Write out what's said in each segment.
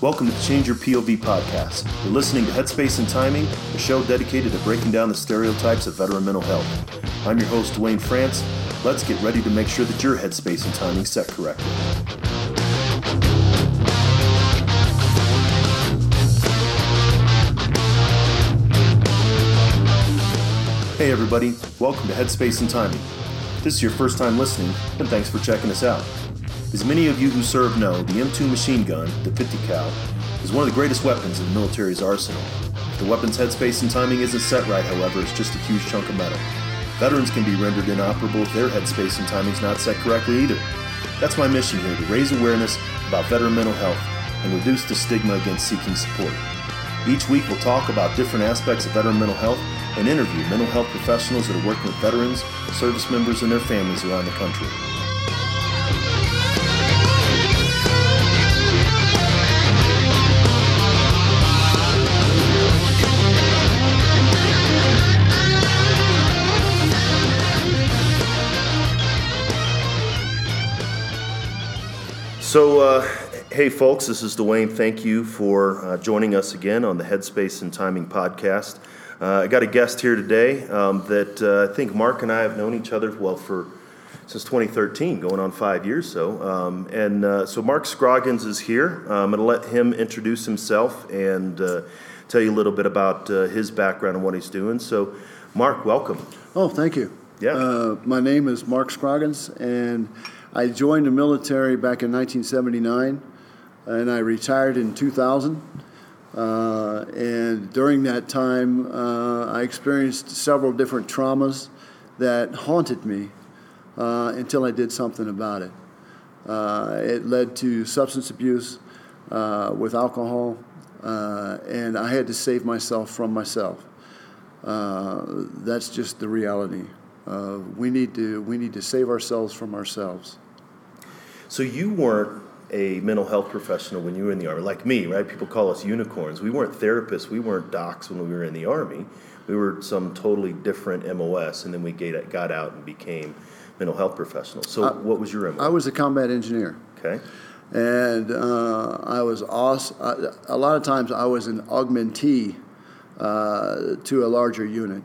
Welcome to Change Your POV podcast. You're listening to Headspace and Timing, a show dedicated to breaking down the stereotypes of veteran mental health. I'm your host, Duane France. Let's get ready to make sure that your headspace and timing set correctly. Hey, everybody. Welcome to Headspace and Timing. If this is your first time listening, and thanks for checking us out. As many of you who serve know, the M2 machine gun, the 50 cal, is one of the greatest weapons in the military's arsenal. If the weapon's headspace and timing isn't set right, however, it's just a huge chunk of metal. Veterans can be rendered inoperable if their headspace and timing's not set correctly either. That's my mission here to raise awareness about veteran mental health and reduce the stigma against seeking support. Each week, we'll talk about different aspects of veteran mental health and interview mental health professionals that are working with veterans, service members, and their families around the country. So, uh, hey, folks, this is Duane. Thank you for uh, joining us again on the Headspace and Timing podcast. Uh, I got a guest here today um, that uh, I think Mark and I have known each other well for since 2013, going on five years so. Um, and uh, so Mark Scroggins is here. Uh, I'm going to let him introduce himself and uh, tell you a little bit about uh, his background and what he's doing. So, Mark, welcome. Oh, thank you. Yeah. Uh, my name is Mark Scroggins, and I joined the military back in 1979, and I retired in 2000. Uh, and during that time, uh, I experienced several different traumas that haunted me uh, until I did something about it. Uh, it led to substance abuse uh, with alcohol, uh, and I had to save myself from myself. that's just the reality. We need to we need to save ourselves from ourselves. So you weren't a mental health professional when you were in the army, like me, right? People call us unicorns. We weren't therapists. We weren't docs when we were in the army. We were some totally different MOS, and then we got out and became mental health professionals. So, I, what was your MOS? I was a combat engineer. Okay. And uh, I was awesome. A lot of times I was an augmentee uh, to a larger unit.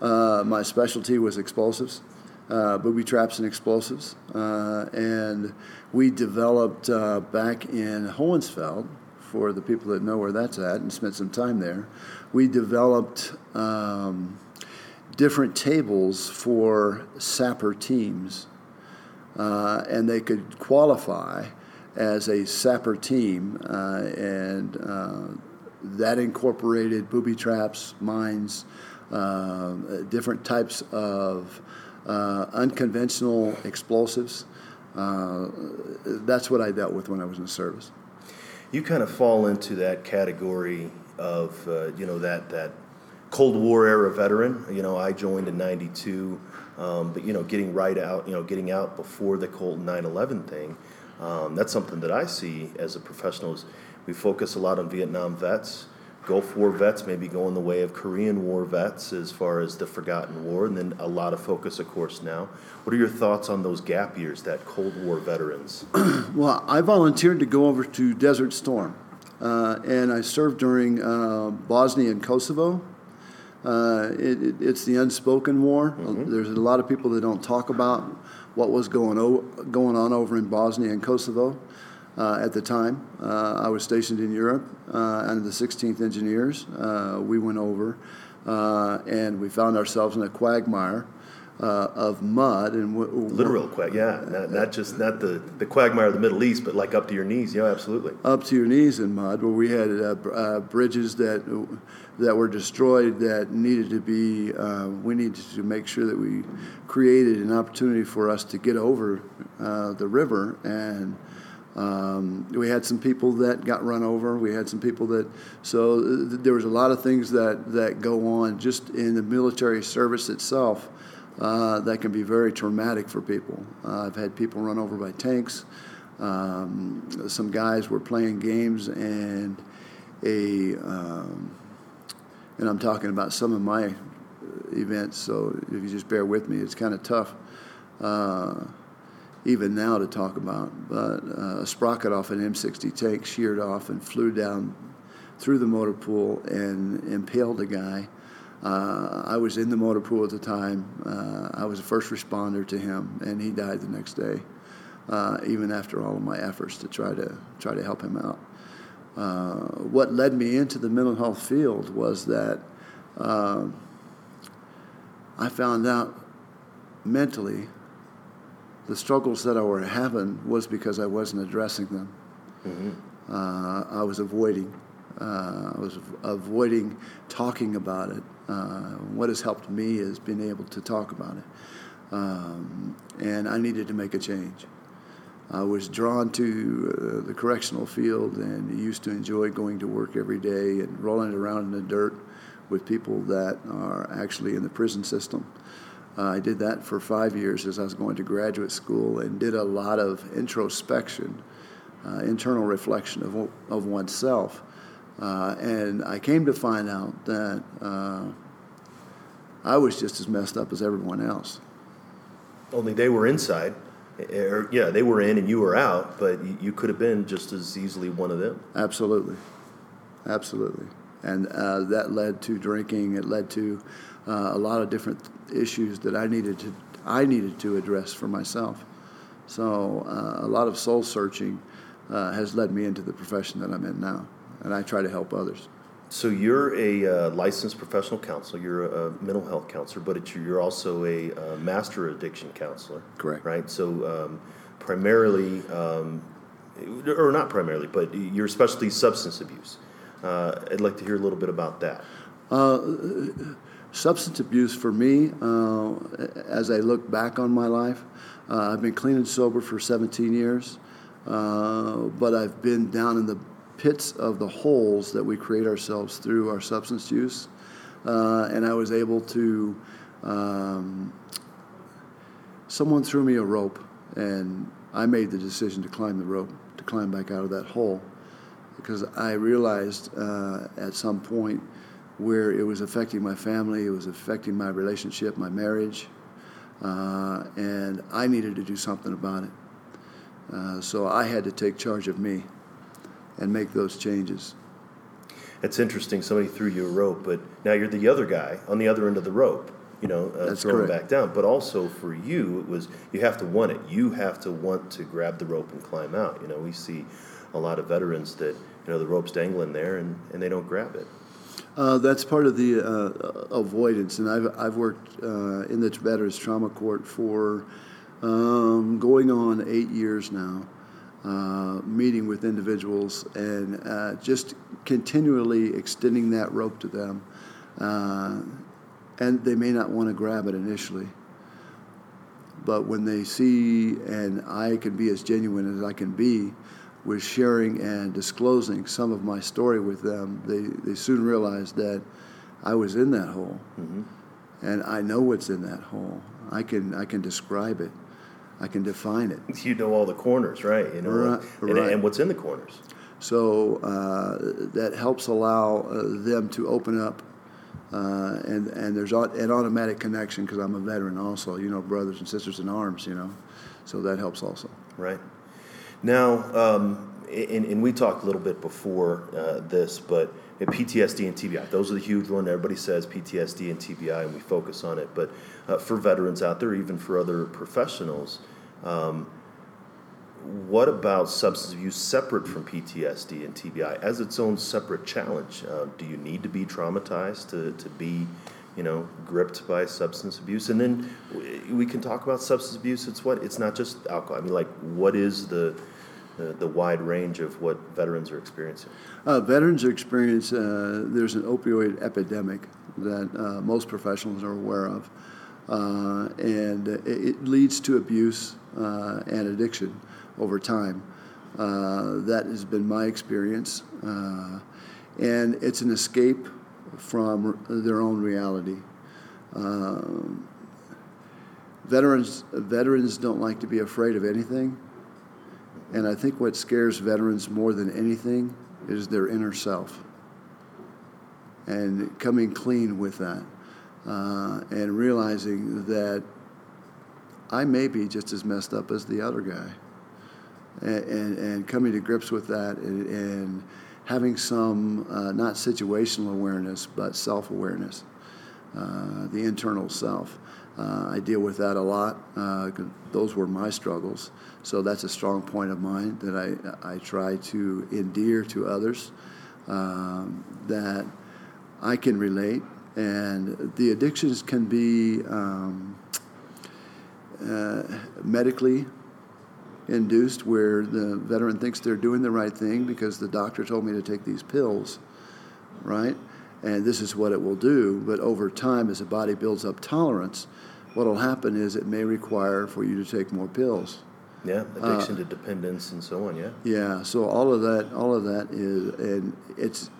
Uh, my specialty was explosives uh, booby traps and explosives. Uh, and we developed uh, back in Hohenfels, for the people that know where that's at and spent some time there, we developed um, different tables for sapper teams. Uh, and they could qualify as a sapper team, and that incorporated booby traps, mines, different types of uh, unconventional explosives. Uh, that's what I dealt with when I was in the service. You kind of fall into that category of uh, you know that that Cold War era veteran. You know, I joined in '92, um, but you know, getting right out, you know, getting out before the Colt 9/11 thing. Um, that's something that I see as a professional. Is we focus a lot on Vietnam vets. Gulf War vets maybe going the way of Korean War vets as far as the forgotten war, and then a lot of focus, of course, now. What are your thoughts on those gap years, that Cold War veterans? well, I volunteered to go over to Desert Storm, uh, and I served during uh, Bosnia and Kosovo. Uh, it, it, it's the unspoken war. Mm-hmm. There's a lot of people that don't talk about what was going, o- going on over in Bosnia and Kosovo. Uh, at the time. Uh, I was stationed in Europe uh, under the 16th Engineers. Uh, we went over uh, and we found ourselves in a quagmire uh, of mud and w- literal quag, yeah, not, not just not the the quagmire of the Middle East, but like up to your knees. Yeah, absolutely. Up to your knees in mud, where we had uh, uh, bridges that that were destroyed that needed to be. Uh, we needed to make sure that we created an opportunity for us to get over uh, the river and. Um, we had some people that got run over. We had some people that, so th- there was a lot of things that, that go on just in the military service itself uh, that can be very traumatic for people. Uh, I've had people run over by tanks. Um, some guys were playing games and a, um, and I'm talking about some of my events. So if you just bear with me, it's kind of tough. Uh, even now to talk about. But uh, a sprocket off an M60 tank sheared off and flew down through the motor pool and impaled a guy. Uh, I was in the motor pool at the time. Uh, I was a first responder to him, and he died the next day. Uh, even after all of my efforts to try to try to help him out. Uh, what led me into the mental health field was that uh, I found out mentally the struggles that I were having was because I wasn't addressing them. Mm-hmm. Uh, I was avoiding. Uh, I was avoiding talking about it. Uh, what has helped me is being able to talk about it. Um, and I needed to make a change. I was drawn to uh, the correctional field and used to enjoy going to work every day and rolling around in the dirt with people that are actually in the prison system. Uh, I did that for five years as I was going to graduate school and did a lot of introspection, uh, internal reflection of, of oneself. Uh, and I came to find out that uh, I was just as messed up as everyone else. Only they were inside. Or, yeah, they were in and you were out, but you could have been just as easily one of them. Absolutely. Absolutely. And uh, that led to drinking. It led to uh, a lot of different issues that I needed to I needed to address for myself. So uh, a lot of soul searching uh, has led me into the profession that I'm in now, and I try to help others. So you're a uh, licensed professional counselor. You're a, mental health counselor, but you're also a, uh, master addiction counselor. Correct. Right. So um, primarily, um, or not primarily, but your specialty substance abuse. Uh, I'd like to hear a little bit about that. Substance abuse for me, uh, as I look back on my life, uh, I've been clean and sober for 17 years, uh, but I've been down in the pits of the holes that we create ourselves through our substance use. Uh, and I was able to, um, someone threw me a rope, and I made the decision to climb the rope, to climb back out of that hole, because I realized uh, at some point where it was affecting my family, it was affecting my relationship, my marriage, uh, and I needed to do something about it. Uh, so I had to take charge of me and make those changes. It's interesting. Somebody threw you a rope, but now you're the other guy on the other end of the rope. You know, uh, throwing back down. But also for you, it was you have to want it. You have to want to grab the rope and climb out. You know, we see a lot of veterans that you know the rope's dangling there and, and they don't grab it. Uh, that's part of the uh, avoidance, and I've I've worked uh, in the Veterans Trauma Court for um, going on eight years now, uh, meeting with individuals and uh, just continually extending that rope to them, uh, and they may not want to grab it initially, but when they see and I can be as genuine as I can be with sharing and disclosing some of my story with them, they, they soon realized that I was in that hole. Mm-hmm. And I know what's in that hole. I can, I can describe it. I can define it. You know all the corners, right? You know, right, and, right. and what's in the corners. So uh, that helps allow uh, them to open up, uh, and and there's an automatic connection because I'm a veteran also. You know, brothers and sisters in arms. You know, so that helps also. Right. Now, um, and, and, we talked a little bit before uh, this, but PTSD and TBI, those are the huge one. Everybody says PTSD and TBI, and we focus on it. But uh, for veterans out there, even for other professionals, um, what about substance abuse separate from PTSD and TBI as its own separate challenge? Uh, do you need to be traumatized to, to be you know, gripped by substance abuse. And then we can talk about substance abuse. It's what it's not just alcohol. I mean, like, what is the the, the wide range of what veterans are experiencing? Uh, veterans are experiencing. Uh, there's an opioid epidemic that uh, most professionals are aware of, uh, and it, it, leads to abuse uh, and addiction over time. Uh, that has been my experience, and it's an escape from their own reality. Um, veterans veterans don't like to be afraid of anything, and I think what scares veterans more than anything is their inner self and coming clean with that uh, and realizing that I may be just as messed up as the other guy. And, and, and coming to grips with that and, and having some, uh, not situational awareness, but self awareness, uh, the internal self. Uh, I deal with that a lot. Uh, those were my struggles. So that's a strong point of mine that I, I try to endear to others um, that I can relate. And the addictions can be um, uh, medically induced, where the veteran thinks they're doing the right thing because the doctor told me to take these pills, right? And this is what it will do. But over time, as the body builds up tolerance, what will happen is it may require for you to take more pills. Yeah, addiction uh, to dependence and so on. Yeah. Yeah. So all of that, all of that is, and it's,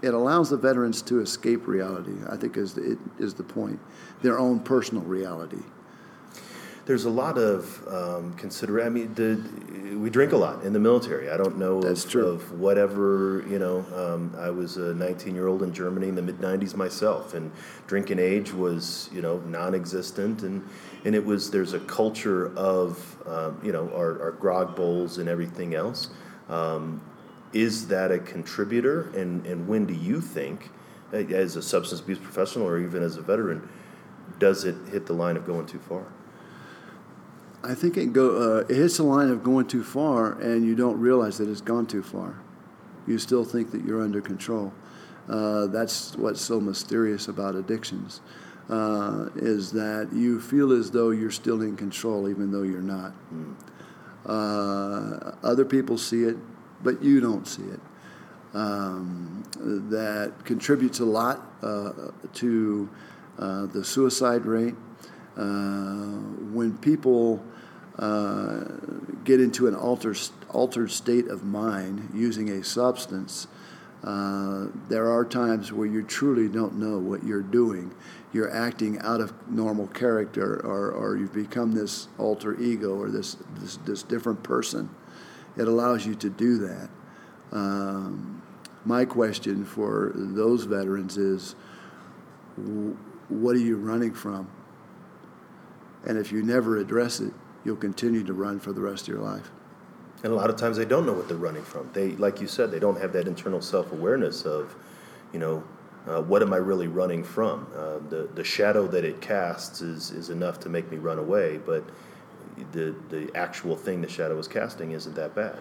it allows the veterans to escape reality. I think is the, it is the point, their own personal reality there's a lot of um, consider. I mean, the, we drink a lot in the military. I don't know That's of, true. of whatever you know. Um, I was a 19 year old in Germany in the mid 90s myself, and drinking age was you know non-existent, and and it was there's a culture of um, you know our, our, grog bowls and everything else. Um, is that a contributor, and and when do you think, as a substance abuse professional or even as a veteran, does it hit the line of going too far? I think it go uh, it hits the line of going too far, and you don't realize that it's gone too far. You still think that you're under control. Uh, that's what's so mysterious about addictions, uh, is that you feel as though you're still in control, even though you're not. Mm. other people see it, but you don't see it. Um, that contributes a lot uh, to uh, the suicide rate. When people uh, get into an altered, altered state of mind using a substance, uh, there are times where you truly don't know what you're doing. You're acting out of normal character, or, or you've become this alter ego or this, this, this different person. It allows you to do that. Um, my question for those veterans is what are you running from? And if you never address it, you'll continue to run for the rest of your life. And a lot of times they don't know what they're running from. They, like you said, they don't have that internal self awareness of, you know, uh, what am I really running from? Uh, the the shadow that it casts is is enough to make me run away, but the the actual thing the shadow is casting isn't that bad.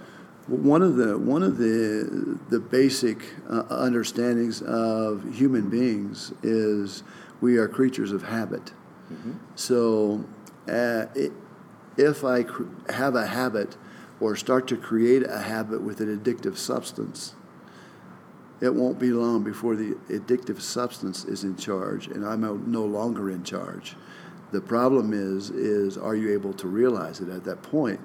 One of the one of the the basic uh, understandings of human beings is we are creatures of habit. Mm-hmm. So uh, it, if I have a habit or start to create a habit with an addictive substance, it won't be long before the addictive substance is in charge and I'm no longer in charge. The problem is, is are you able to realize it at that point?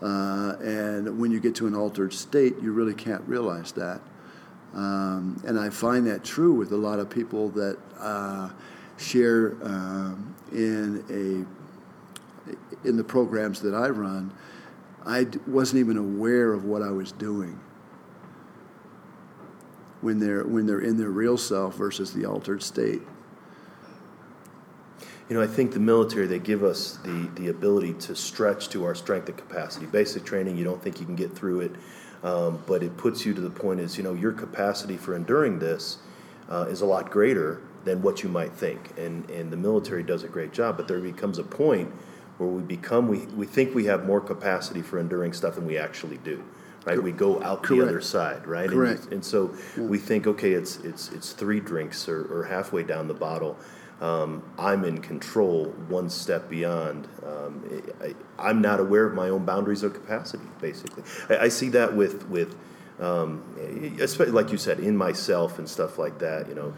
Uh, and when you get to an altered state, you really can't realize that. Um, and I find that true with a lot of people that uh, share um, in a in the programs that I run, I wasn't even aware of what I was doing when they're when they're in their real self versus the altered state. You know, I think the military they give us the the ability to stretch to our strength and capacity. Basic training, you don't think you can get through it, um, but it puts you to the point is you know your capacity for enduring this uh, is a lot greater than what you might think, and and the military does a great job. But there becomes a point where we become we, we think we have more capacity for enduring stuff than we actually do right we go out Correct. the other side right Correct. and, and so yeah. we think okay it's it's it's three drinks or, or halfway down the bottle um, I'm in control one step beyond. Um, I, am not aware of my own boundaries or capacity. Basically, I, I see that with with um, especially like you said in myself and stuff like that. You know,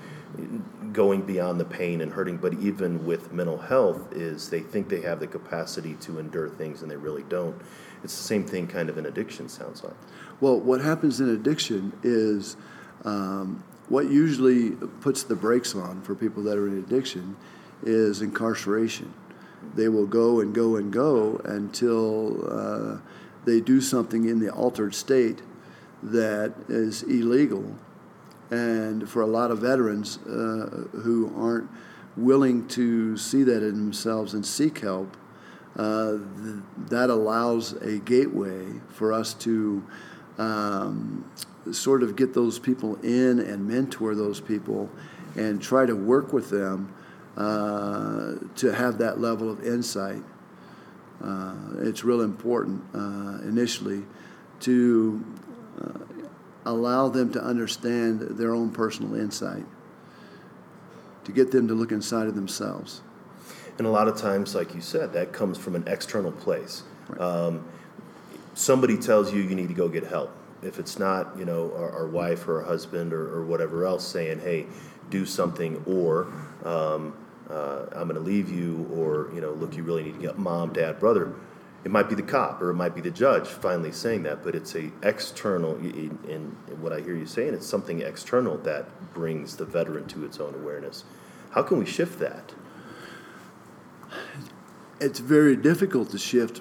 going beyond the pain and hurting. But even with mental health, is they think they have the capacity to endure things and they really don't. It's the same thing, kind of in addiction. Sounds like. Well, what happens in addiction is. Um, what usually puts the brakes on for people that are in addiction is incarceration. They will go and go and go until uh, they do something in the altered state that is illegal. And for a lot of veterans uh, who aren't willing to see that in themselves and seek help, uh, th- that allows a gateway for us to um, sort of get those people in and mentor those people and try to work with them uh, to have that level of insight. Uh, it's real important uh, initially to uh, allow them to understand their own personal insight, to get them to look inside of themselves. And a lot of times, like you said, that comes from an external place. Right. Um, somebody tells you you need to go get help if it's not, you know, our, our wife or our husband or, or, whatever else saying, hey, do something, or um, uh, I'm going to leave you, or, you know, look, you really need to get mom, dad, brother. It might be the cop or it might be the judge finally saying that, but it's a external. In, what I hear you saying, it's something external that brings the veteran to its own awareness. How can we shift that? It's very difficult to shift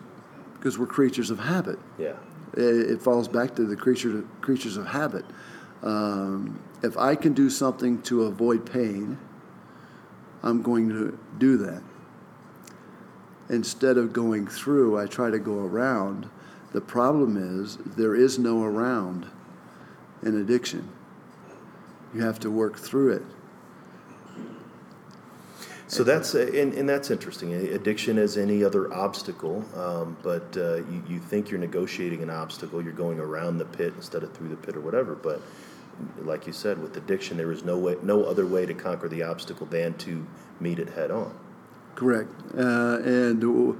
because we're creatures of habit. Yeah it falls back to the creature creatures of habit. Um, if I can do something to avoid pain, I'm going to do that. Instead of going through, I try to go around. The problem is there is no around in addiction. You have to work through it. So that's and, and that's interesting. Addiction is any other obstacle, um, but uh, you, you think you're negotiating an obstacle, you're going around the pit instead of through the pit or whatever. But like you said, with addiction, there is no way, no other way to conquer the obstacle than to meet it head on. Correct. Uh, and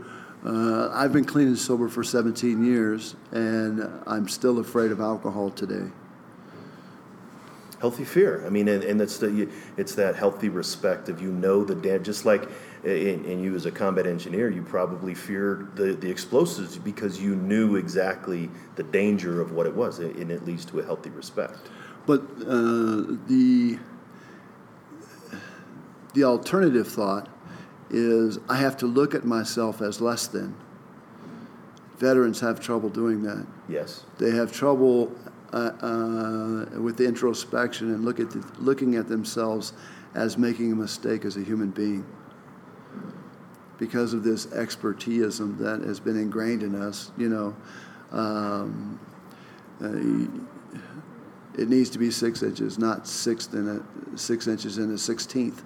uh, I've been clean and sober for 17 years, and I'm still afraid of alcohol today healthy fear. I mean, and, and it's the it's that healthy respect of you know the dad. Just like in, in, you as a combat engineer, you probably feared the the explosives because you knew exactly the danger of what it was, and it leads to a healthy respect. But uh, the the alternative thought is I have to look at myself as less than. Veterans have trouble doing that. Yes. They have trouble uh, uh, with the introspection and look at the, looking at themselves as making a mistake as a human being because of this expertism that has been ingrained in us. You know, um, uh, it needs to be six inches, not six in a six inches in a sixteenth.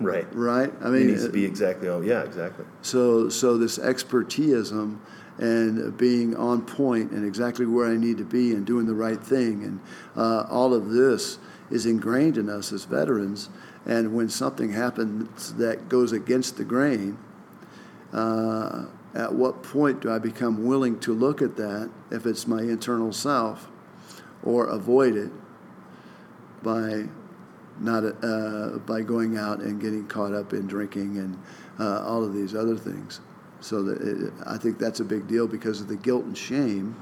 Right. Right. I mean, it needs to be exactly. Oh, yeah, exactly. So, so this expertism and being on point and exactly where I need to be and doing the right thing. And uh, all of this is ingrained in us as veterans. And when something happens that goes against the grain, uh, at what point do I become willing to look at that if it's my internal self or avoid it by not uh, by going out and getting caught up in drinking and uh, all of these other things? So that it, I think that's a big deal because of the guilt and shame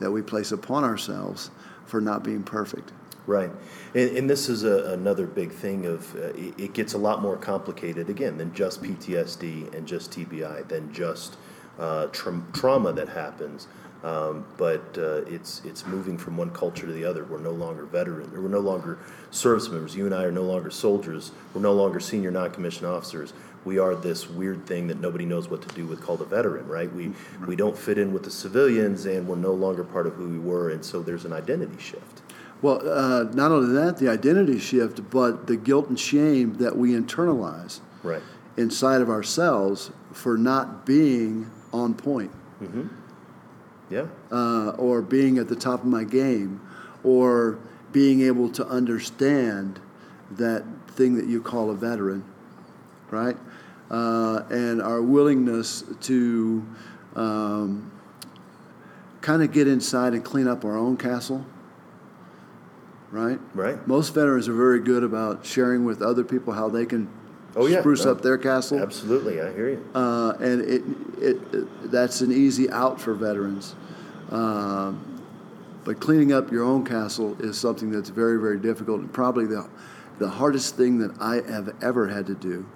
that we place upon ourselves for not being perfect. Right, and, and this is a, another big thing of uh, it, it, gets a lot more complicated again than just PTSD and just TBI, than just uh, tra- trauma that happens. Um, but uh, it's it's moving from one culture to the other. We're no longer veterans. We're no longer service members. You and I are no longer soldiers. We're no longer senior non-commissioned officers we are this weird thing that nobody knows what to do with called a veteran, right? We we don't fit in with the civilians, and we're no longer part of who we were, and so there's an identity shift. Well, uh, not only that, the identity shift, but the guilt and shame that we internalize right. inside of ourselves for not being on point. Mm-hmm. Yeah. Uh, or being at the top of my game, or being able to understand that thing that you call a veteran right? Uh, and our willingness to um, kind of get inside and clean up our own castle, right? Right. Most veterans are very good about sharing with other people how they can Oh, yeah. spruce No. up their castle. Absolutely, I hear you. Uh, and it, it, it, that's an easy out for veterans. Um, but cleaning up your own castle is something that's very, very difficult and probably the, the hardest thing that I have ever had to do.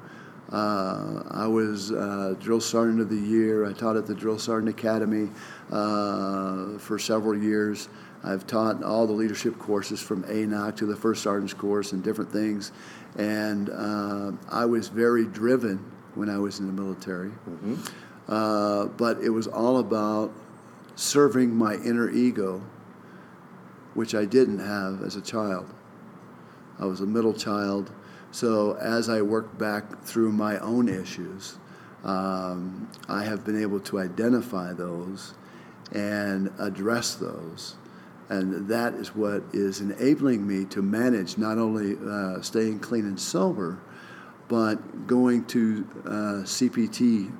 Uh, I was uh, drill sergeant of the year. I taught at the drill sergeant academy uh, for several years. I've taught all the leadership courses from ANOC to the first sergeant's course and different things. And uh, I was very driven when I was in the military. Uh, but it was all about serving my inner ego, which I didn't have as a child. I was a middle child. So as I worked back through my own issues, um, I have been able to identify those and address those. And that is what is enabling me to manage not only uh, staying clean and sober, but going to uh, CPT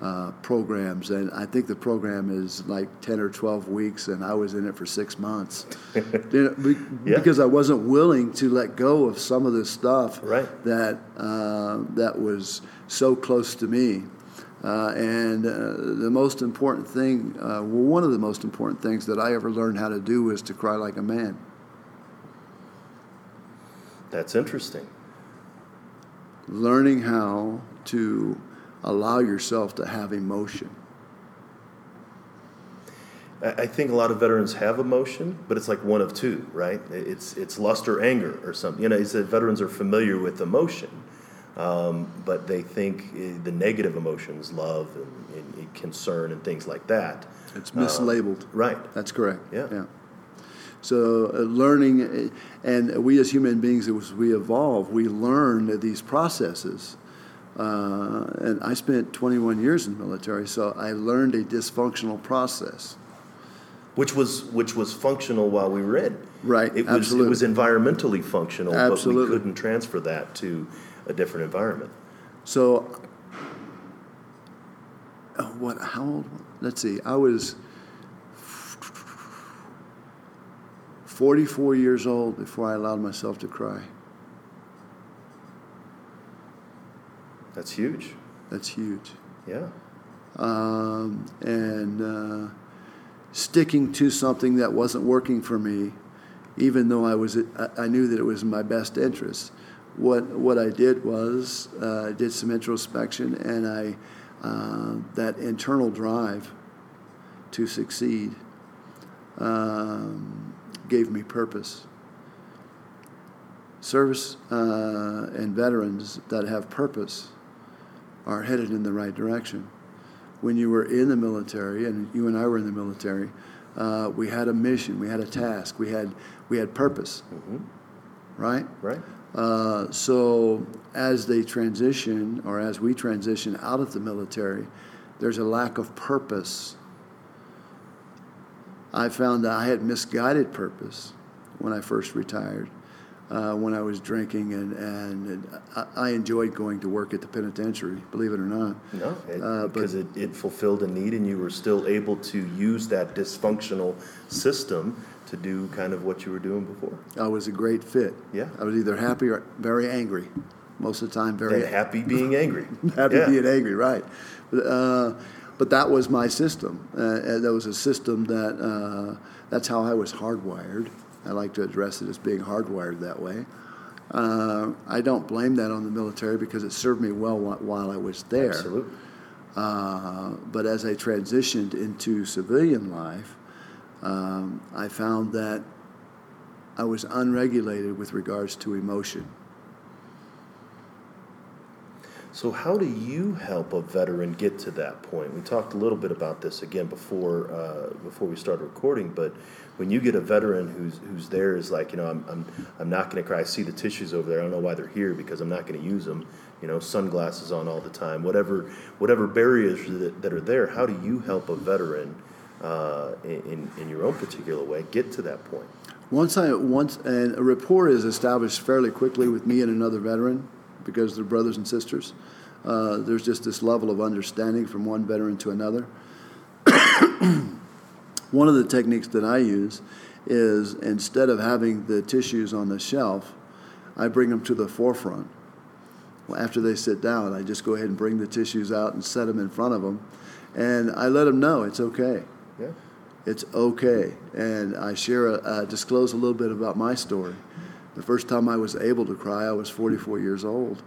uh, programs. And I think the program is like 10 or 12 weeks, and I was in it for six months. You know, be- Yeah. Because I wasn't willing to let go of some of this stuff Right. that, uh, that was so close to me. Uh, and uh, the most important thing, uh, well, one of the most important things that I ever learned how to do was to cry like a man. That's interesting. learning how to allow yourself to have emotion. I think a lot of veterans have emotion, but it's like one of two, right? It's it's lust or anger or something. You know, he said veterans are familiar with emotion, um, but they think eh, the negative emotions, love and, and, and concern and things like that. It's mislabeled. Right. That's correct. Yeah. Yeah. So uh, learning, uh, and we as human beings, as we evolve, we learn these processes. Uh, and I spent 21 years in the military, so I learned a dysfunctional process. Which was which was functional while we were in. Right, It was absolutely. it was environmentally functional, but we Absolutely. couldn't transfer that to a different environment. So, uh, what? How old? Let's see. I was 44 years old before I allowed myself to cry. That's huge. That's huge. Yeah. Um, and uh, sticking to something that wasn't working for me, even though I was, I knew that it was in my best interest. What what I did was uh, I did some introspection, and I uh, that internal drive to succeed um, gave me purpose. Service uh, and veterans that have purpose are headed in the right direction when you were in the military, and you and I were in the military, uh, we had a mission, we had a task, we had we had purpose, right? Right. Uh, so as they transition, or as we transition out of the military, there's a lack of purpose. I found that I had misguided purpose when I first retired. Uh, when I was drinking, and, and I, I enjoyed going to work at the penitentiary, believe it or not. No, it, Uh, because it, it fulfilled a need, and you were still able to use that dysfunctional system to do kind of what you were doing before. I was a great fit. Yeah. I was either happy or very angry. Most of the time, very And happy being angry. happy Yeah. being angry, right? But, uh, but that was my system. Uh, that was a system that uh, that's how I was hardwired. I like to address it as being hardwired that way. Uh, I don't blame that on the military because it served me well while I was there. Absolutely. Uh, but as I transitioned into civilian life, um, I found that I was unregulated with regards to emotion. So, how do you help a veteran get to that point? We talked a little bit about this again before uh, before we started recording, but when you get a veteran who's who's there is like, you know, I'm I'm, I'm not going to cry. I see the tissues over there. I don't know why they're here because I'm not going to use them. You know, sunglasses on all the time. Whatever whatever barriers that, that are there. How do you help a veteran uh, in in your own particular way get to that point? Once I once and a rapport is established fairly quickly with me and another veteran because they're brothers and sisters. uh, there's just this level of understanding from one veteran to another. one of the techniques that I use is instead of having the tissues on the shelf, I bring them to the forefront. Well, after they sit down, I just go ahead and bring the tissues out and set them in front of them, and I let them know it's okay. Yeah. It's okay, and I share, a, uh, disclose a little bit about my story. The first time I was able to cry, I was 44 years old,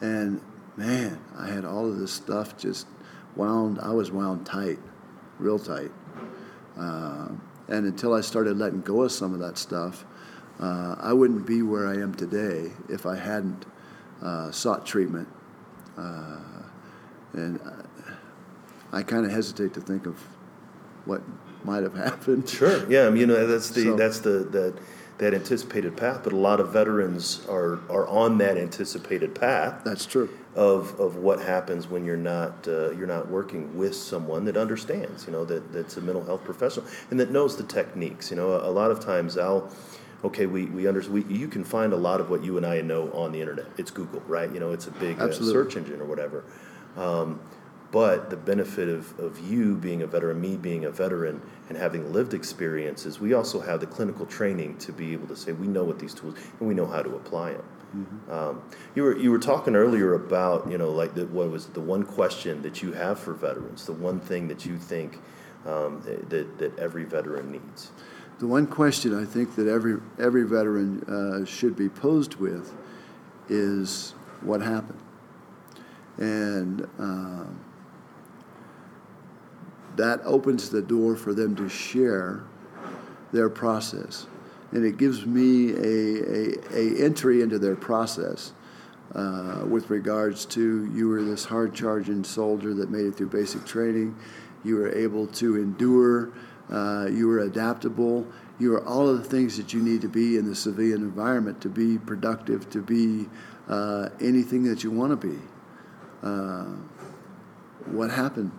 and man, I had all of this stuff just wound. I was wound tight, real tight. Uh, and until I started letting go of some of that stuff, uh, I wouldn't be where I am today if I hadn't uh, sought treatment. Uh, and I, I kind of hesitate to think of what might have happened. Sure. Yeah. I mean, you know, that's the So- that's the that that anticipated path. But a lot of veterans are are on that anticipated path. That's true. of, of what happens when you're not uh, you're not working with someone that understands, you know, that, that's a mental health professional and that knows the techniques. You know, a, a lot of times I'll, okay, we we, under, we you can find a lot of what you and I know on the internet. It's Google, right? You know, it's a big uh, search engine or whatever. Um, but the benefit of, of you being a veteran, me being a veteran, and having lived experiences, we also have the clinical training to be able to say we know what these tools and we know how to apply them. Um, you were you were talking earlier about you know like the, what was the one question that you have for veterans, the one thing that you think um, that that every veteran needs. The one question I think that every every veteran uh, should be posed with is what happened, and um, that opens the door for them to share their process, and it gives me a, a, a entry into their process. Uh, with regards to you were this hard charging soldier that made it through basic training, you were able to endure, uh, you were adaptable, you were all of the things that you need to be in the civilian environment to be productive, to be uh, anything that you want to be. Uh, what happened?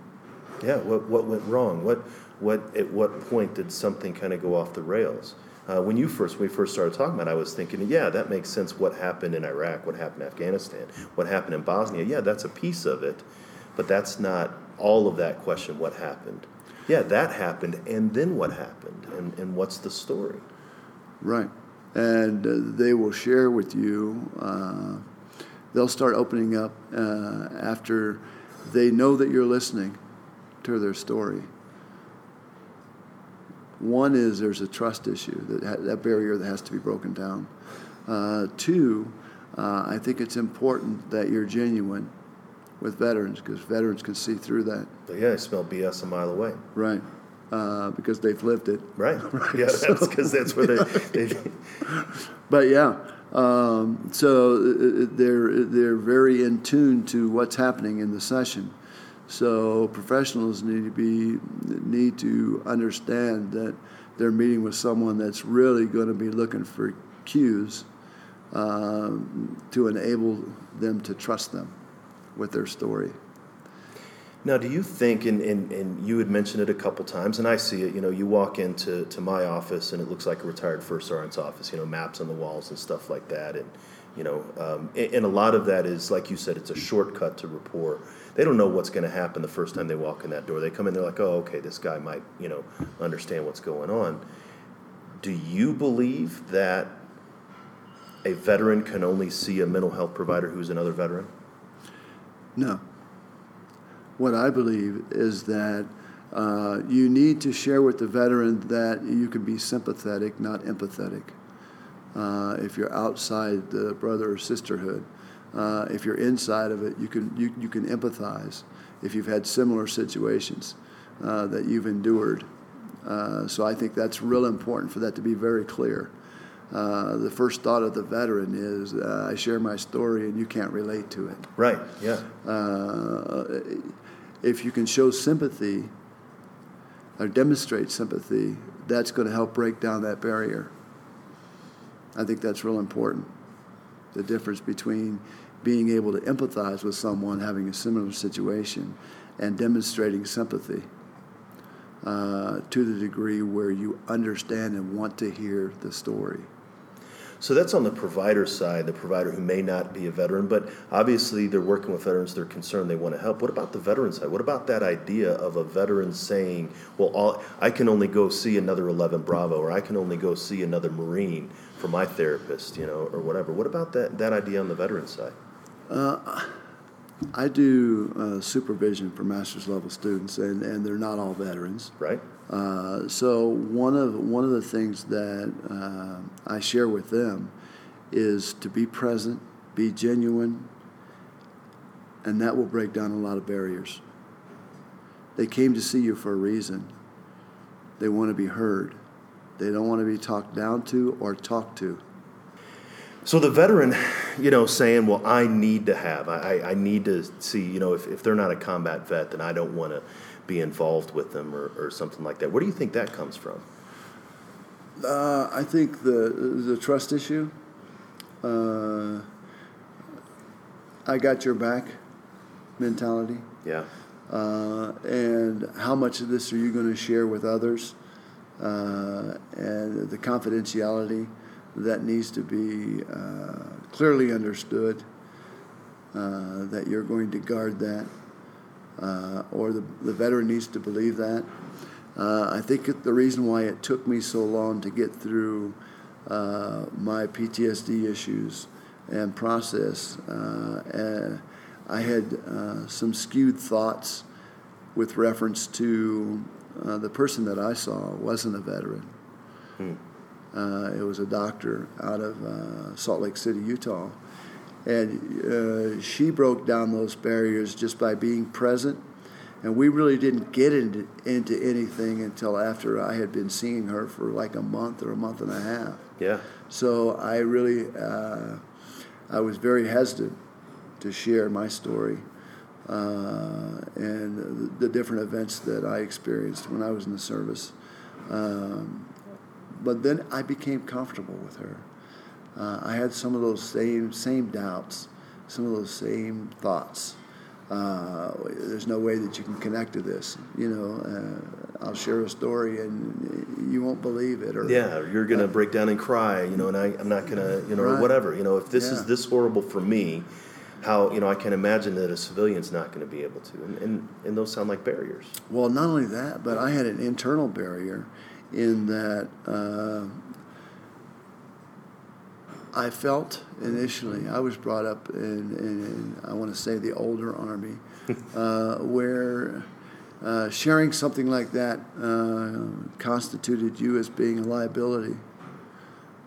Yeah, what what went wrong? What what at what point did something kind of go off the rails? Uh, when you first when we first started talking about, it, I was thinking, yeah, that makes sense. What happened in Iraq? What happened in Afghanistan? What happened in Bosnia? Yeah, that's a piece of it, but that's not all of that question. What happened? Yeah, that happened, and then what happened? And and what's the story? Right. And uh, they will share with you, uh, they'll start opening up uh, after they know that you're listening their story. One is there's a trust issue, that, ha- that barrier that has to be broken down. Uh, two, uh, I think it's important that you're genuine with veterans because veterans can see through that, But yeah, I smell BS a mile away. right? Uh, because they've lived it. Right. right. Yeah, that's because that's where they, they But yeah, um, so uh, they're they're very in tune to what's happening in the session. So professionals need to be need to understand that they're meeting with someone that's really going to be looking for cues um, to enable them to trust them with their story. Now, do you think, and, and, and you had mentioned it a couple times, and I see it, you know, you walk into to my office and it looks like a retired first sergeant's office, you know, maps on the walls and stuff like that. And, you know, um, and, and a lot of that is, like you said, it's a shortcut to rapport. They don't know what's going to happen the first time they walk in that door. They come in, they're like, oh, okay, this guy might, you know, understand what's going on. Do you believe that a veteran can only see a mental health provider who's another veteran? No. What I believe is that uh, you need to share with the veteran that you can be sympathetic, not empathetic. Uh, if you're outside the brother or sisterhood, uh, if you're inside of it, you can you, you can empathize. If you've had similar situations uh, that you've endured, uh, so I think that's real important for that to be very clear. Uh, the first thought of the veteran is, uh, I share my story and you can't relate to it. Right, yeah. Uh, if you can show sympathy or demonstrate sympathy, that's going to help break down that barrier. I think that's real important. The difference between being able to empathize with someone having a similar situation and demonstrating sympathy uh, to the degree where you understand and want to hear the story. So that's on the provider side, the provider who may not be a veteran, but obviously they're working with veterans, they're concerned, they want to help. What about the veteran side? What about that idea of a veteran saying, well, all, I can only go see another 11 Bravo, or I can only go see another Marine for my therapist, you know, or whatever. What about that, that idea on the veteran side? Uh, I do uh, supervision for master's level students, and, and they're not all veterans. Right. Uh, so one of one of the things that uh, I share with them is to be present, be genuine, and that will break down a lot of barriers. They came to see you for a reason. They want to be heard. They don't want to be talked down to or talked to. So the veteran, you know, saying, "Well, I need to have, I, I need to see, you know, if, if they're not a combat vet, then I don't want to be involved with them or, or something like that." Where do you think that comes from? Uh, I think the the trust issue. Uh, I got your back mentality. Yeah. Uh, and how much of this are you going to share with others? Uh, and the confidentiality that needs to be uh, clearly understood, uh, that you're going to guard that, uh, or the, the veteran needs to believe that. Uh, I think the reason why it took me so long to get through uh, my PTSD issues and process, and I had some skewed thoughts with reference to the person that I saw wasn't a veteran. Hmm. Uh, it was a doctor out of uh, Salt Lake City, Utah. And uh, she broke down those barriers just by being present. And we really didn't get into, into anything until after I had been seeing her for like a month or a month and a half. Yeah. So I really, uh, I was very hesitant to share my story. Uh, and the, the, different events that I experienced when I was in the service. Um, but then I became comfortable with her. Uh, I had some of those same same doubts, some of those same thoughts. Uh, there's no way that you can connect to this. You know, uh, I'll share a story and you won't believe it. Or yeah, you're gonna break down and cry. You know, and I, I'm not gonna, you know, right. whatever. You know, if this yeah. is this horrible for me, how you know I can imagine that a civilian's not going to be able to, and, and and those sound like barriers. Well, not only that, but I had an internal barrier in that uh, I felt initially, I was brought up in, in, I want to say, the older Army, uh, where uh, sharing something like that uh, constituted you as being a liability,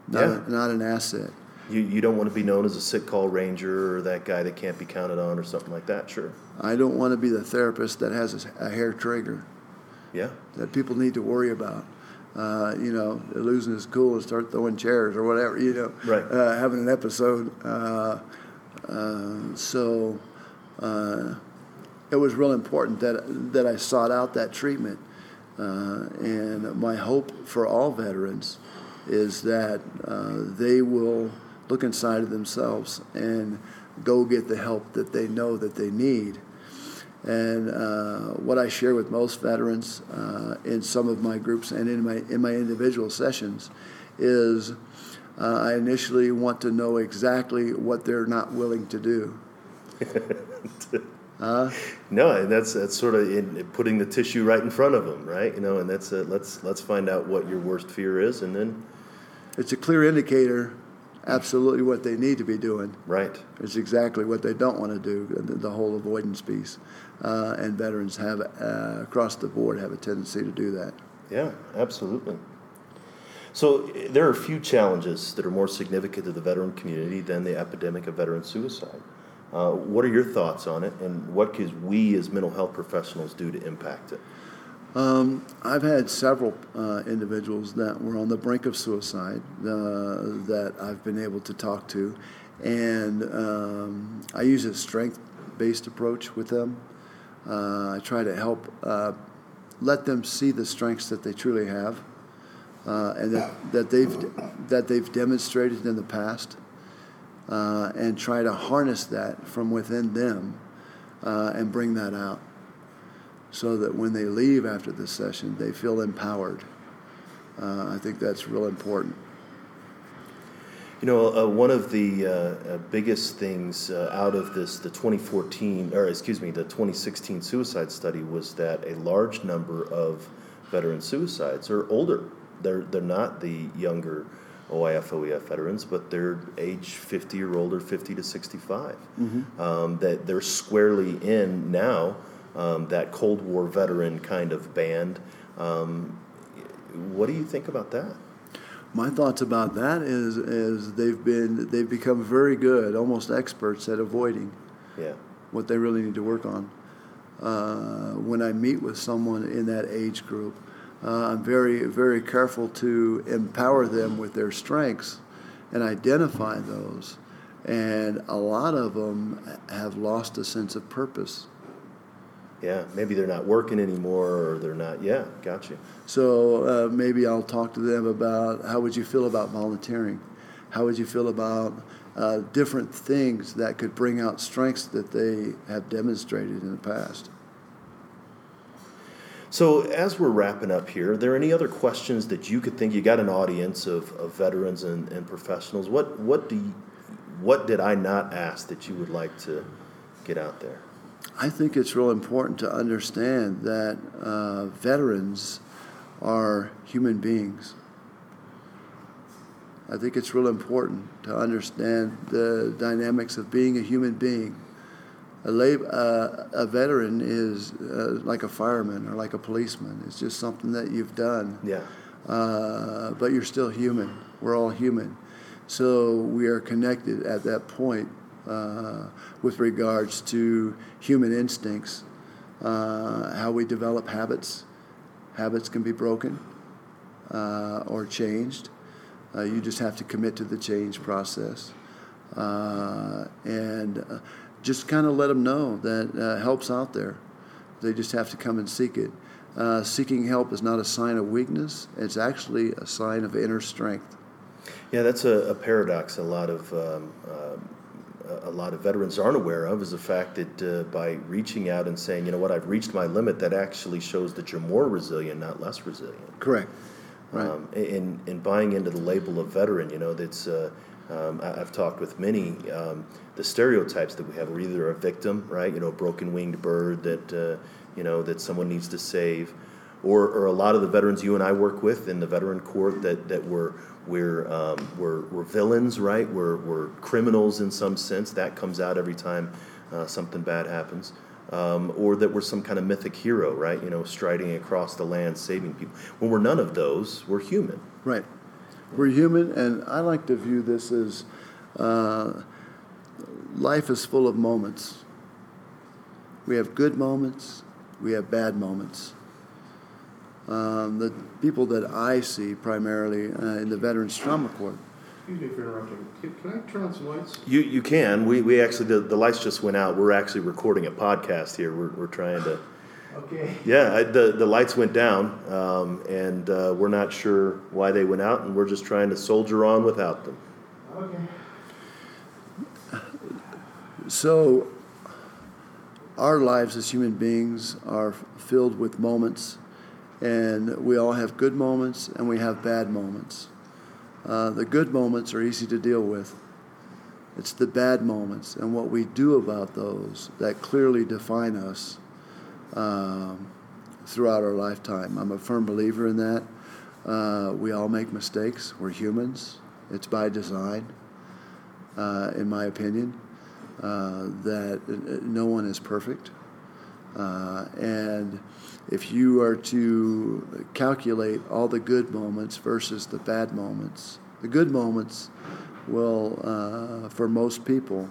not, yeah. a, not an asset. You, you don't want to be known as a sick call ranger or that guy that can't be counted on or something like that, sure. I don't want to be the therapist that has a, a hair trigger. Yeah. That people need to worry about uh, you know, losing his cool and start throwing chairs or whatever, you know, right. uh, having an episode. Uh, uh so uh, it was real important that, that I sought out that treatment. Uh, and my hope for all veterans is that they will look inside of themselves and go get the help that they know that they need and uh, what I share with most veterans uh, in some of my groups and in my in my individual sessions is uh, I initially want to know exactly what they're not willing to do. no, that's that's sort of in, putting the tissue right in front of them, right? You know, and that's a, let's let's find out what your worst fear is, and then it's a clear indicator absolutely what they need to be doing. Right. It's exactly what they don't want to do, the, the whole avoidance piece. Uh, and veterans have, uh, across the board, have a tendency to do that. Yeah, absolutely. So there are a few challenges that are more significant to the veteran community than the epidemic of veteran suicide. Uh, what are your thoughts on it, and what can we as mental health professionals do to impact it? Um, I've had several uh, individuals that were on the brink of suicide uh, that I've been able to talk to, and um, I use a strength-based approach with them. Uh, I try to help uh, let them see the strengths that they truly have, uh, and that, that they've that they've demonstrated in the past, and try to harness that from within them, and bring that out so that when they leave after the session, they feel empowered. Uh, I think that's real important. You know, uh, one of the uh, uh, biggest things uh, out of this, the 2014, or excuse me, the 2016 suicide study was that a large number of veteran suicides are older. They're, they're not the younger OIF, OEF veterans, but they're age 50 or older, 50 to 65. Um, that they're squarely in now, um, that Cold War veteran kind of band. Um, what do you think about that? My thoughts about that is is they've been they've become very good, almost experts at avoiding Yeah. what they really need to work on. Uh, when I meet with someone in that age group, uh, I'm very very careful to empower them with their strengths and identify those. And a lot of them have lost a sense of purpose. Yeah, maybe they're not working anymore, or they're not. Yeah, gotcha. So uh, maybe I'll talk to them about how would you feel about volunteering? How would you feel about uh, different things that could bring out strengths that they have demonstrated in the past? So, as we're wrapping up here, are there any other questions that you could think? You got an audience of, of veterans and, and professionals. What what do you, what did I not ask that you would like to get out there? I think it's real important to understand that uh, veterans are human beings. I think it's real important to understand the dynamics of being a human being. A, lab, uh, a veteran is uh, like a fireman or like a policeman. It's just something that you've done. Yeah, Uh, but you're still human. We're all human. So we are connected at that point uh, with regards to human instincts, uh, how we develop habits. Habits can be broken uh, or changed. Uh, you just have to commit to the change process. Uh, and just kind of let them know that help's out there. They just have to come and seek it. Seeking help is not a sign of weakness, it's actually a sign of inner strength. yeah, that's a, a paradox. A lot of um, a lot of veterans aren't aware of is the fact that uh, by reaching out and saying, you know what, I've reached my limit, that actually shows that you're more resilient, not less resilient. Correct. Right. um, in, in buying into the label of veteran, you know, that's, uh, um, I, I've talked with many, um, the stereotypes that we have, we're either a victim, right, you know, a broken winged bird that, uh, you know, that someone needs to save, or, or a lot of the veterans you and I work with in the veteran court that, that we're, we're, um, we're, we're villains, right, we're, we're criminals in some sense, that comes out every time uh, something bad happens um, or that we're some kind of mythic hero, right? You know, striding across the land, saving people. When we're none of those, we're human. Right. We're human, and I like to view this as uh, life is full of moments. We have good moments, we have bad moments. Um, the people that I see primarily uh, in the Veterans Trauma Court, Excuse me for interrupting. Can, can I turn on some lights? You you can. We, we actually the, the lights just went out. We're actually recording a podcast here. We're, we're trying to. Okay. Yeah, I, the the lights went down, um, and uh, we're not sure why they went out, and we're just trying to soldier on without them. Okay. So, our lives as human beings are filled with moments, and we all have good moments and we have bad moments. Uh, the good moments are easy to deal with. It's the bad moments and what we do about those that clearly define us um, throughout our lifetime. I'm a firm believer in that. Uh, we all make mistakes. We're humans. It's by design, uh, in my opinion uh, that uh, no one is perfect. Uh, and if you are to calculate all the good moments versus the bad moments, the good moments will, uh, for most people,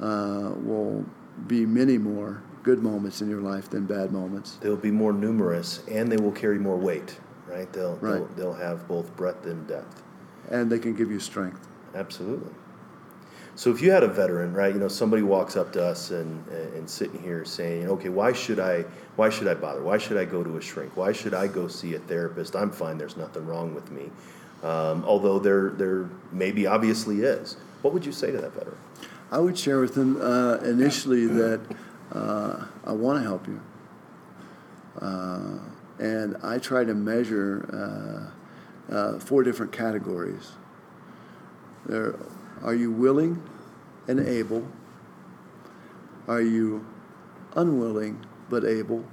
uh, will be many more good moments in your life than bad moments. They'll be more numerous, and they will carry more weight. Right? They'll Right. They'll, they'll have both breadth and depth. And they can give you strength. Absolutely. So if you had a veteran, right, you know, somebody walks up to us and, and sitting here saying, okay, why should I, why should I bother? Why should I go to a shrink? Why should I go see a therapist? I'm fine. There's nothing wrong with me. Um, although there, there maybe obviously is. What would you say to that veteran? I would share with them uh, initially that uh, I want to help you. Uh, and I try to measure uh, uh, four different categories. There, are you willing and able? Are you unwilling but able?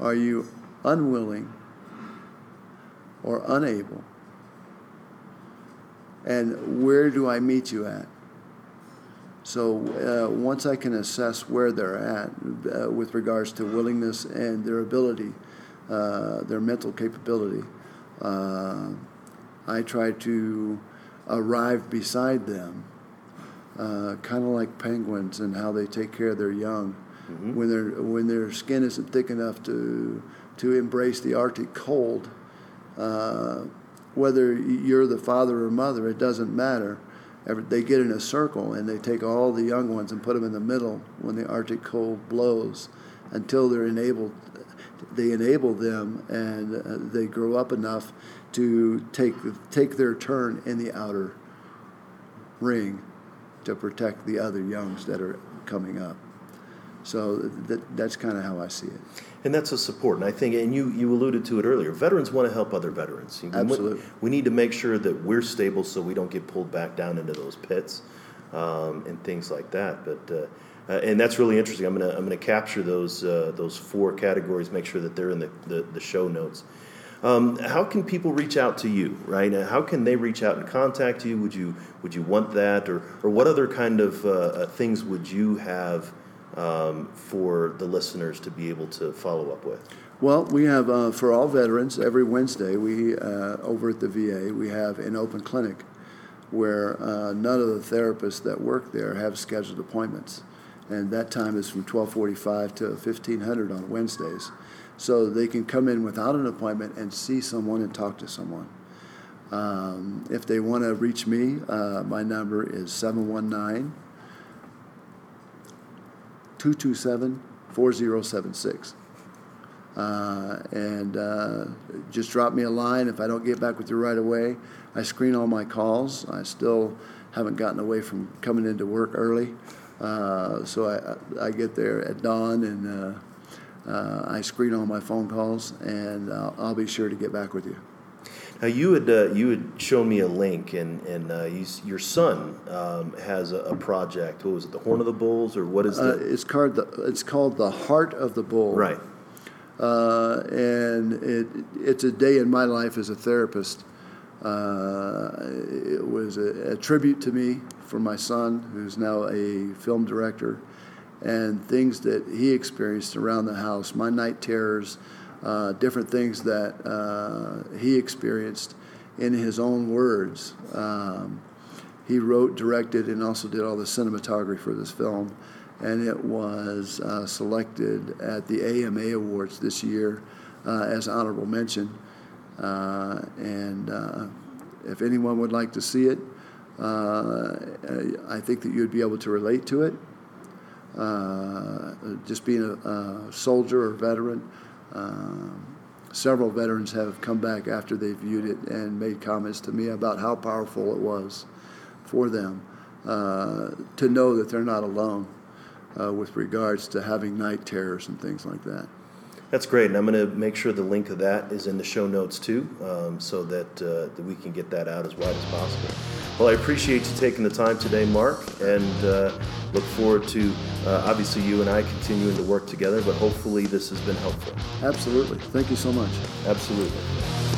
Are you unwilling or unable? And where do I meet you at? So uh, once I can assess where they're at uh, with regards to willingness and their ability, uh, their mental capability, uh, I try to arrive beside them, uh, kind of like penguins and how they take care of their young. Mm-hmm. When their when their skin isn't thick enough to to embrace the Arctic cold, uh, whether you're the father or mother, it doesn't matter they get in a circle and they take all the young ones and put them in the middle when the Arctic cold blows until they're enabled. They enable them and uh, they grow up enough to take take their turn in the outer ring to protect the other youngs that are coming up. So that, that's kind of how I see it. And that's a support. And I think, and you, you alluded to it earlier, veterans want to help other veterans. Absolutely. We, need to make sure that we're stable so we don't get pulled back down into those pits um, and things like that. But uh, uh, and that's really interesting. I'm gonna I'm gonna capture those uh, those four categories, make sure that they're in the, the, the show notes. Um, how can people reach out to you, right? How can they reach out and contact you? Would you would you want that, or or what other kind of uh, uh things would you have um, for the listeners to be able to follow up with? Well, we have uh, for all veterans every Wednesday. We uh, over at the VA we have an open clinic where none of the therapists that work there have scheduled appointments, and that time is from 12:45 to 1500 on Wednesdays, so they can come in without an appointment and see someone and talk to someone. Um, if they want to reach me, uh, my number is 719 227 4076. Uh, and uh, just drop me a line if I don't get back with you right away. I screen all my calls. I still haven't gotten away from coming into work early. Uh, so I, I get there at dawn and uh, uh, I screen all my phone calls, and I'll, I'll be sure to get back with you. Now you had uh, you had shown me a link, and and uh, your son um, has a, a, project. What was it? The Horn of the Bulls, or what is it? Uh, it's called the it's called the Heart of the Bull. Right. Uh, and it it's a day in my life as a therapist. Uh, it was a, a, tribute to me for my son, who's now a film director, and things that he experienced around the house. My night terrors uh, different things that uh, he experienced in his own words. Um, he wrote, directed, and also did all the cinematography for this film. And it was uh, selected at the AMA Awards this year uh, as honorable mention. Uh, and uh, if anyone would like to see it, I think that you'd be able to relate to it. just being a, a soldier or veteran, um, several veterans have come back after they viewed it and made comments to me about how powerful it was for them uh, to know that they're not alone uh, with regards to having night terrors and things like that. That's great, and I'm going to make sure the link of that is in the show notes too, um, so that, uh, that we can get that out as wide as possible. Well, I appreciate you taking the time today, Mark, and uh, look forward to uh, obviously you and I continuing to work together, but hopefully this has been helpful. Absolutely. Thank you so much. Absolutely.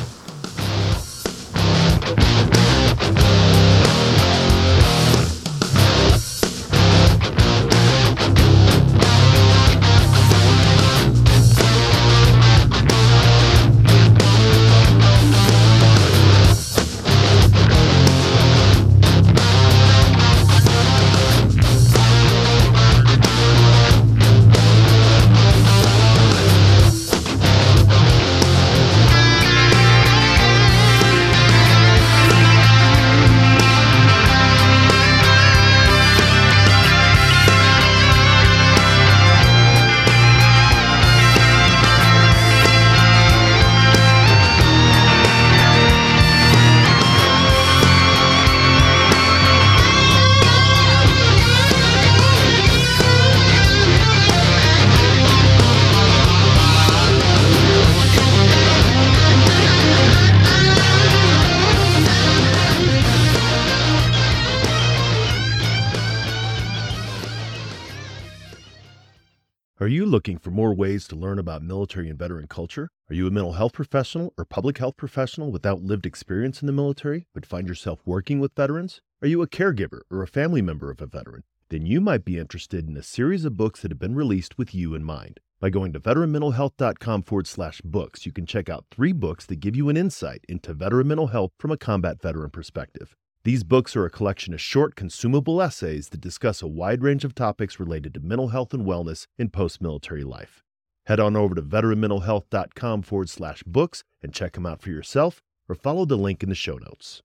Ways to learn about military and veteran culture? Are you a mental health professional or public health professional without lived experience in the military but find yourself working with veterans? Are you a caregiver or a family member of a veteran? Then you might be interested in a series of books that have been released with you in mind. By going to veteranmentalhealth.com forward slash books, you can check out three books that give you an insight into veteran mental health from a combat veteran perspective. These books are a collection of short, consumable essays that discuss a wide range of topics related to mental health and wellness in post military life. Head on over to veteranmentalhealth.com forward slash books and check them out for yourself or follow the link in the show notes.